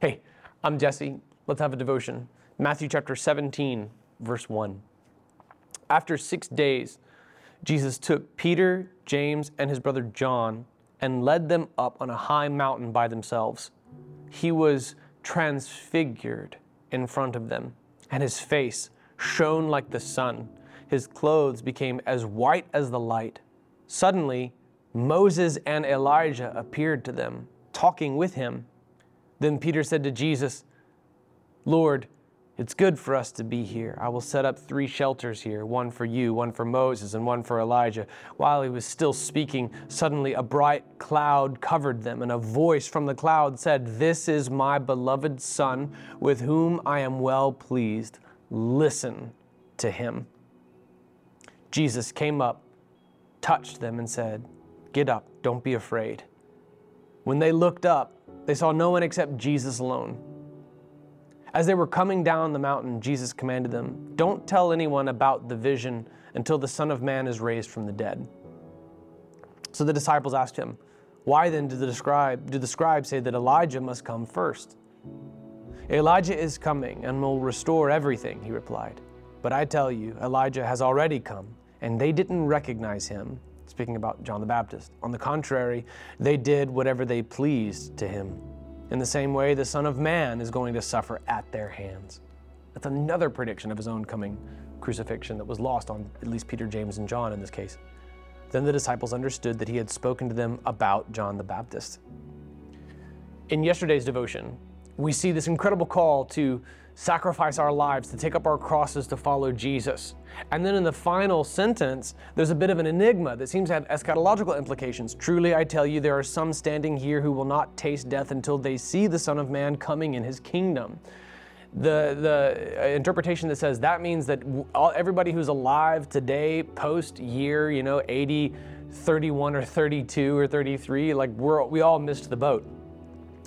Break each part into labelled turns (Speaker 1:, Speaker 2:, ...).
Speaker 1: Hey, I'm Jesse. Let's have a devotion. Matthew chapter 17, verse 1. After six days, Jesus took Peter, James, and his brother John and led them up on a high mountain by themselves. He was transfigured in front of them, and his face shone like the sun. His clothes became as white as the light. Suddenly, Moses and Elijah appeared to them, talking with him. Then Peter said to Jesus, Lord, it's good for us to be here. I will set up three shelters here one for you, one for Moses, and one for Elijah. While he was still speaking, suddenly a bright cloud covered them, and a voice from the cloud said, This is my beloved Son, with whom I am well pleased. Listen to him. Jesus came up, touched them, and said, Get up, don't be afraid. When they looked up, they saw no one except Jesus alone. As they were coming down the mountain, Jesus commanded them, Don't tell anyone about the vision until the Son of Man is raised from the dead. So the disciples asked him, Why then do the, scribe, do the scribes say that Elijah must come first? Elijah is coming and will restore everything, he replied. But I tell you, Elijah has already come, and they didn't recognize him speaking about John the Baptist. On the contrary, they did whatever they pleased to him. In the same way, the Son of Man is going to suffer at their hands. That's another prediction of his own coming crucifixion that was lost on at least Peter, James, and John in this case. Then the disciples understood that he had spoken to them about John the Baptist. In yesterday's devotion, we see this incredible call to sacrifice our lives, to take up our crosses to follow Jesus. And then in the final sentence, there's a bit of an enigma that seems to have eschatological implications. Truly, I tell you, there are some standing here who will not taste death until they see the Son of Man coming in his kingdom. The, the uh, interpretation that says that means that all, everybody who's alive today, post year, you know, 80, 31 or 32 or 33, like we're, we all missed the boat.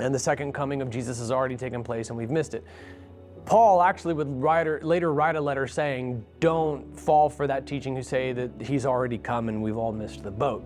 Speaker 1: And the second coming of Jesus has already taken place and we've missed it. Paul actually would write, later write a letter saying, Don't fall for that teaching who say that he's already come and we've all missed the boat.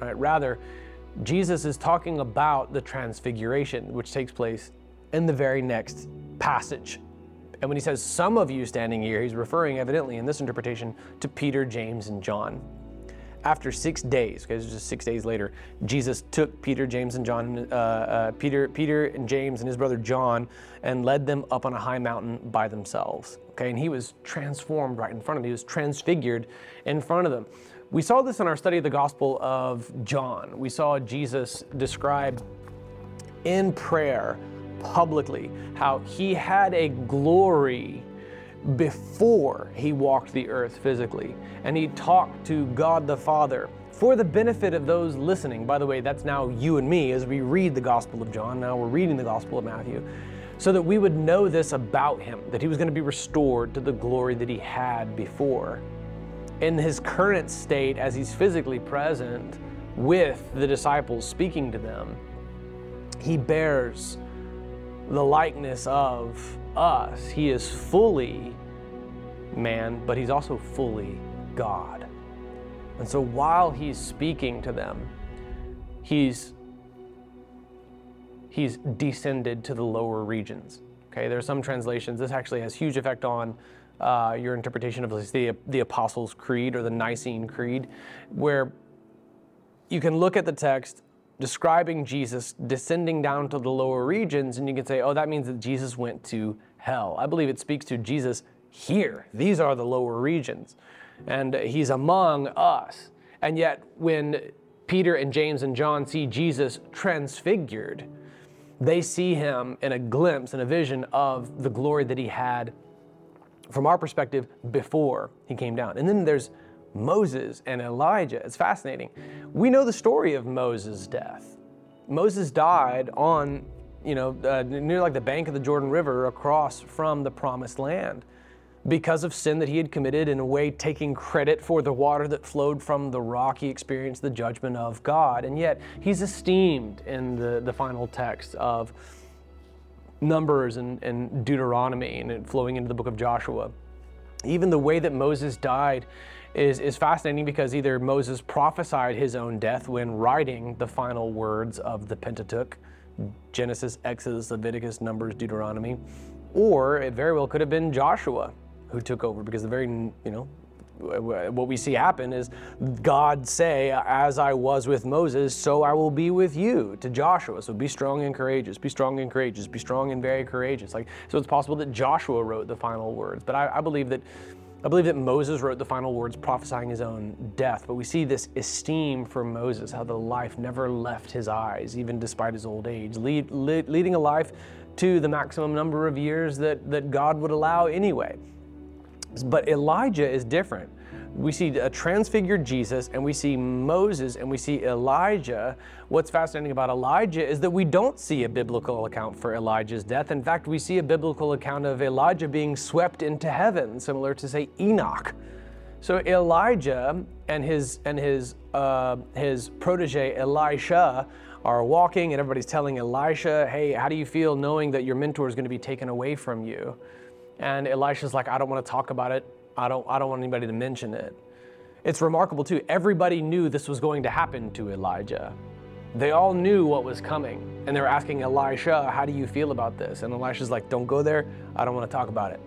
Speaker 1: Right? Rather, Jesus is talking about the transfiguration, which takes place in the very next passage. And when he says some of you standing here, he's referring evidently in this interpretation to Peter, James, and John. After six days, because okay, just six days later, Jesus took Peter, James, and John, uh, uh, Peter, Peter and James and his brother John, and led them up on a high mountain by themselves. Okay, and he was transformed right in front of them. He was transfigured in front of them. We saw this in our study of the Gospel of John. We saw Jesus describe in prayer publicly how he had a glory before he walked the earth physically. And he talked to God the Father for the benefit of those listening. By the way, that's now you and me as we read the Gospel of John. Now we're reading the Gospel of Matthew. So that we would know this about him, that he was going to be restored to the glory that he had before. In his current state, as he's physically present with the disciples speaking to them, he bears the likeness of us. He is fully man, but he's also fully God. And so while he's speaking to them, he's he's descended to the lower regions. Okay, there are some translations. This actually has huge effect on uh, your interpretation of the the Apostles' Creed or the Nicene Creed, where you can look at the text describing Jesus descending down to the lower regions, and you can say, oh, that means that Jesus went to hell. I believe it speaks to Jesus here. These are the lower regions, and he's among us. And yet, when Peter and James and John see Jesus transfigured, they see him in a glimpse, in a vision of the glory that he had from our perspective before he came down. And then there's Moses and Elijah. It's fascinating. We know the story of Moses' death. Moses died on, you know, uh, near like the bank of the Jordan River across from the promised land because of sin that he had committed, in a way taking credit for the water that flowed from the rock. He experienced the judgment of God. And yet he's esteemed in the, the final text of Numbers and, and Deuteronomy and flowing into the book of Joshua. Even the way that Moses died is, is fascinating because either Moses prophesied his own death when writing the final words of the Pentateuch, Genesis, Exodus, Leviticus, Numbers, Deuteronomy. Or it very well could have been Joshua who took over because the very, you know, what we see happen is God say, As I was with Moses, so I will be with you to Joshua. So be strong and courageous, be strong and courageous, be strong and very courageous. Like so it's possible that Joshua wrote the final words. But I, I believe that I believe that Moses wrote the final words prophesying his own death, but we see this esteem for Moses, how the life never left his eyes, even despite his old age, lead, lead, leading a life to the maximum number of years that, that God would allow anyway. But Elijah is different. We see a transfigured Jesus and we see Moses and we see Elijah. What's fascinating about Elijah is that we don't see a biblical account for Elijah's death. In fact, we see a biblical account of Elijah being swept into heaven, similar to, say, Enoch. So Elijah and his and his uh, his protege Elisha are walking, and everybody's telling Elisha, "Hey, how do you feel knowing that your mentor is going to be taken away from you?" And Elisha's like, I don't want to talk about it. I don't, I don't want anybody to mention it. It's remarkable too. Everybody knew this was going to happen to Elijah. They all knew what was coming. And they were asking Elisha, How do you feel about this? And Elisha's like, Don't go there. I don't want to talk about it.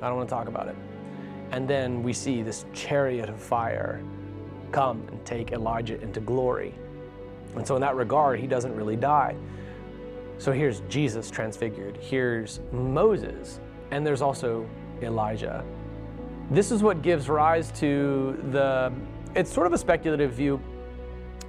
Speaker 1: I don't want to talk about it. And then we see this chariot of fire come and take Elijah into glory. And so, in that regard, he doesn't really die. So here's Jesus transfigured. Here's Moses and there's also Elijah. This is what gives rise to the, it's sort of a speculative view.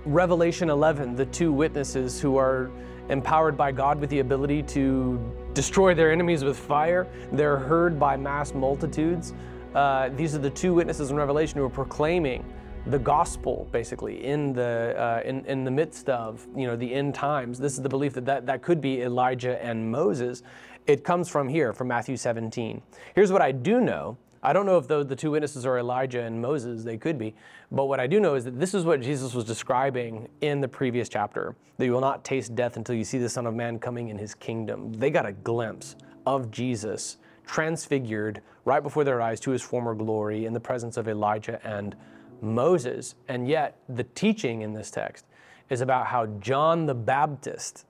Speaker 1: Revelation 11, the two witnesses who are empowered by God with the ability to destroy their enemies with fire, they're heard by mass multitudes. Uh, these are the two witnesses in Revelation who are proclaiming the gospel basically in the uh, in, in the midst of you know the end times this is the belief that, that that could be elijah and moses it comes from here, from Matthew 17. Here's what I do know. I don't know if the, the two witnesses are Elijah and Moses, they could be. But what I do know is that this is what Jesus was describing in the previous chapter that you will not taste death until you see the Son of Man coming in his kingdom. They got a glimpse of Jesus transfigured right before their eyes to his former glory in the presence of Elijah and Moses. And yet, the teaching in this text is about how John the Baptist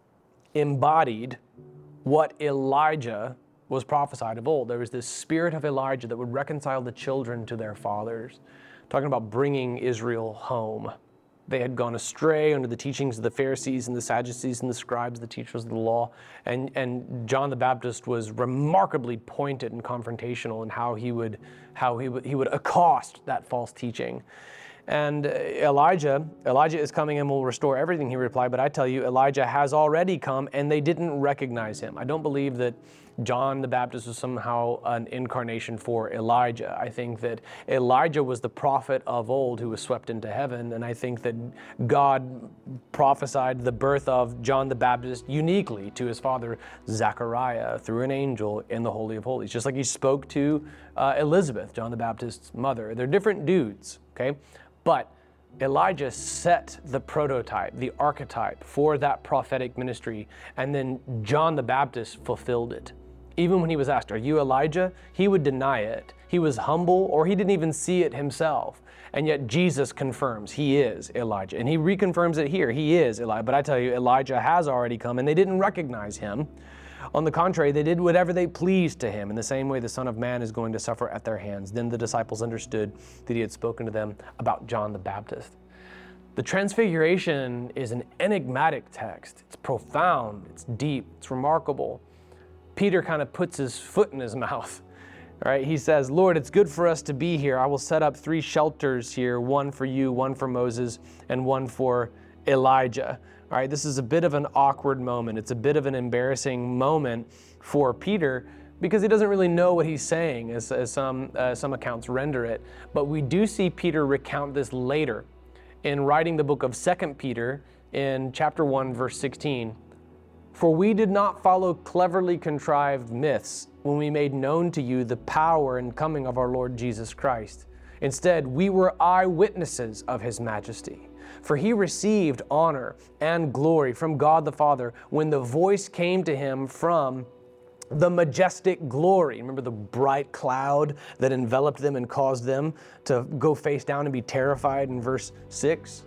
Speaker 1: embodied what Elijah was prophesied of old. There was this spirit of Elijah that would reconcile the children to their fathers, talking about bringing Israel home. They had gone astray under the teachings of the Pharisees and the Sadducees and the scribes, the teachers of the law. And, and John the Baptist was remarkably pointed and confrontational in how he would, how he would, he would accost that false teaching. And Elijah, Elijah is coming and will restore everything, he replied. But I tell you, Elijah has already come and they didn't recognize him. I don't believe that John the Baptist was somehow an incarnation for Elijah. I think that Elijah was the prophet of old who was swept into heaven. And I think that God prophesied the birth of John the Baptist uniquely to his father Zechariah through an angel in the Holy of Holies, just like he spoke to uh, Elizabeth, John the Baptist's mother. They're different dudes, okay? But Elijah set the prototype, the archetype for that prophetic ministry, and then John the Baptist fulfilled it. Even when he was asked, Are you Elijah? he would deny it. He was humble, or he didn't even see it himself. And yet Jesus confirms he is Elijah. And he reconfirms it here. He is Elijah. But I tell you, Elijah has already come, and they didn't recognize him. On the contrary, they did whatever they pleased to him. In the same way, the Son of Man is going to suffer at their hands. Then the disciples understood that he had spoken to them about John the Baptist. The Transfiguration is an enigmatic text. It's profound, it's deep, it's remarkable. Peter kind of puts his foot in his mouth. Right? He says, Lord, it's good for us to be here. I will set up three shelters here one for you, one for Moses, and one for Elijah. All right, this is a bit of an awkward moment. It's a bit of an embarrassing moment for Peter because he doesn't really know what he's saying, as, as some, uh, some accounts render it. But we do see Peter recount this later in writing the book of Second Peter in chapter 1, verse 16. For we did not follow cleverly contrived myths when we made known to you the power and coming of our Lord Jesus Christ. Instead, we were eyewitnesses of his majesty. For he received honor and glory from God the Father when the voice came to him from the majestic glory. Remember the bright cloud that enveloped them and caused them to go face down and be terrified in verse 6?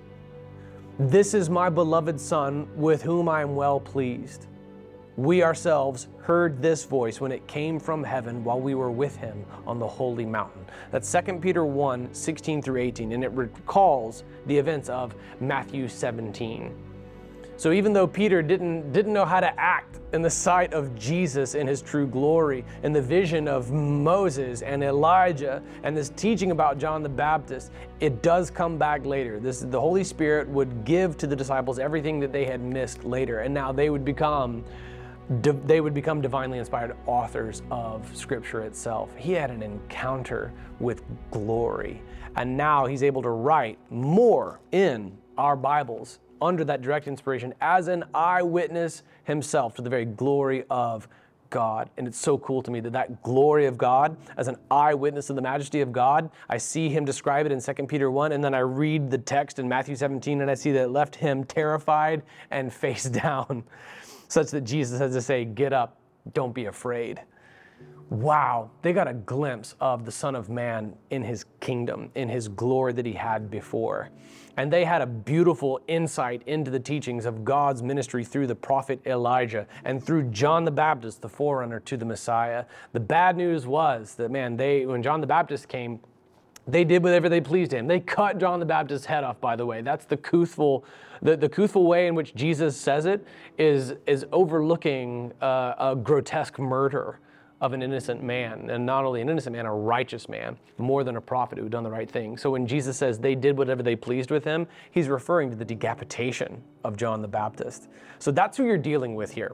Speaker 1: This is my beloved Son, with whom I am well pleased. We ourselves heard this voice when it came from heaven while we were with him on the holy mountain. That's 2 Peter 1 16 through 18, and it recalls the events of Matthew 17. So even though Peter didn't, didn't know how to act in the sight of Jesus in his true glory, in the vision of Moses and Elijah, and this teaching about John the Baptist, it does come back later. This the Holy Spirit would give to the disciples everything that they had missed later, and now they would become they would become divinely inspired authors of Scripture itself. He had an encounter with glory, and now he's able to write more in our Bibles under that direct inspiration as an eyewitness himself to the very glory of God. And it's so cool to me that that glory of God, as an eyewitness of the majesty of God, I see him describe it in 2 Peter 1, and then I read the text in Matthew 17, and I see that it left him terrified and face down, such that Jesus has to say, Get up, don't be afraid wow, they got a glimpse of the Son of Man in his kingdom, in his glory that he had before. And they had a beautiful insight into the teachings of God's ministry through the prophet Elijah and through John the Baptist, the forerunner to the Messiah. The bad news was that, man, they, when John the Baptist came, they did whatever they pleased him. They cut John the Baptist's head off, by the way. That's the couthful, the, the couthful way in which Jesus says it is, is overlooking uh, a grotesque murder of an innocent man, and not only an innocent man, a righteous man, more than a prophet who had done the right thing. So when Jesus says they did whatever they pleased with him, he's referring to the decapitation of John the Baptist. So that's who you're dealing with here.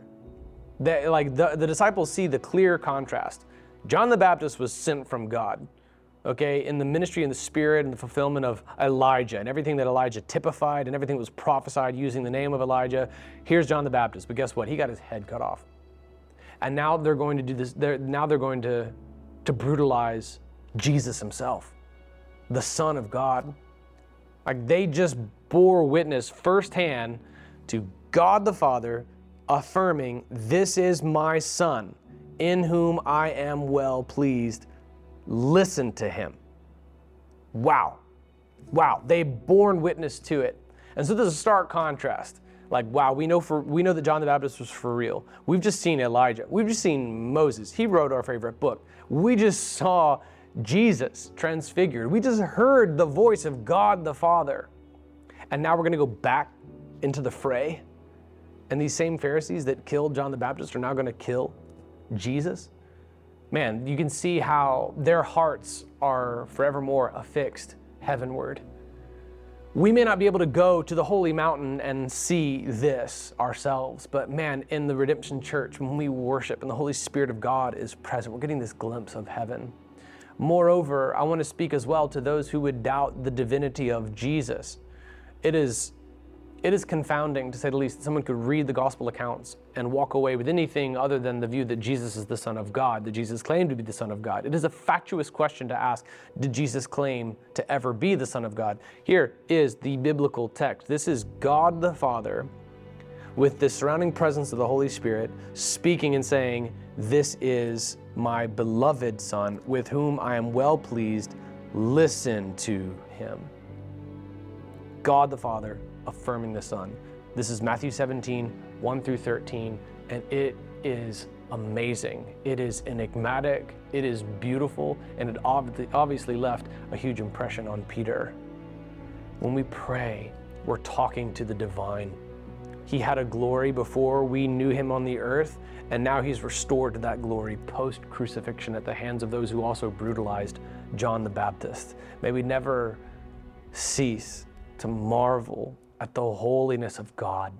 Speaker 1: That, like the, the disciples see the clear contrast. John the Baptist was sent from God, okay, in the ministry and the spirit and the fulfillment of Elijah and everything that Elijah typified and everything that was prophesied using the name of Elijah. Here's John the Baptist, but guess what? He got his head cut off and now they're going to do this. They're, now they're going to to brutalize Jesus himself, the Son of God. Like they just bore witness firsthand to God the Father, affirming, "This is my Son, in whom I am well pleased. Listen to him." Wow, wow! They borne witness to it, and so there's a stark contrast. Like wow we know for we know that john the baptist was for real. We've just seen elijah. We've just seen moses. He wrote our favorite book. We just saw jesus transfigured. We just heard the voice of god the father. And now we're going to go back into the fray. And these same pharisees that killed john the baptist are now going to kill jesus man you can see how their hearts are forevermore affixed heavenward we may not be able to go to the holy mountain and see this ourselves, but man, in the Redemption Church, when we worship and the Holy Spirit of God is present, we're getting this glimpse of heaven. Moreover, I want to speak as well to those who would doubt the divinity of Jesus. It is it is confounding, to say the least, that someone could read the gospel accounts and walk away with anything other than the view that Jesus is the Son of God, that Jesus claimed to be the Son of God. It is a fatuous question to ask Did Jesus claim to ever be the Son of God? Here is the biblical text. This is God the Father with the surrounding presence of the Holy Spirit speaking and saying, This is my beloved Son, with whom I am well pleased. Listen to him. God the Father affirming the Son. This is Matthew 17, 1 through 13, and it is amazing. It is enigmatic, it is beautiful, and it obviously left a huge impression on Peter. When we pray, we're talking to the divine. He had a glory before we knew him on the earth, and now he's restored to that glory post crucifixion at the hands of those who also brutalized John the Baptist. May we never cease to marvel at the holiness of God